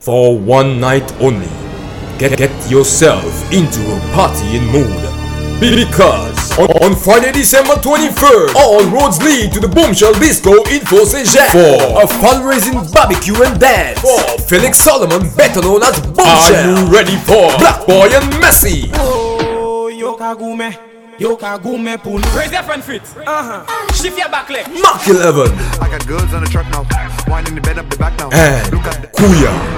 For one night only, get, get yourself into a partying mood. Because on, on Friday, December 23rd, all roads lead to the Boomshell Disco in Fond Saint Jacques for a fundraising barbecue and dance for Felix Solomon, better known as Boomshell. Are you ready for Black Boy and Messi? Oh, yo kagume. Yo kagume pool. Raise your front feet. Uh huh. Shift your back leg. Mark 11. I got girls on the truck now. Winding the bed up the back now. And Look at the Kuya.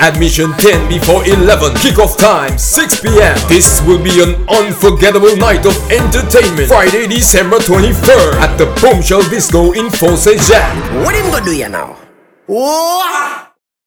Admission 10 before 11, kickoff time 6 pm. This will be an unforgettable night of entertainment. Friday, December 23rd at the Boomshell Disco in Saint Jacques. What him gonna do you now? Whoa!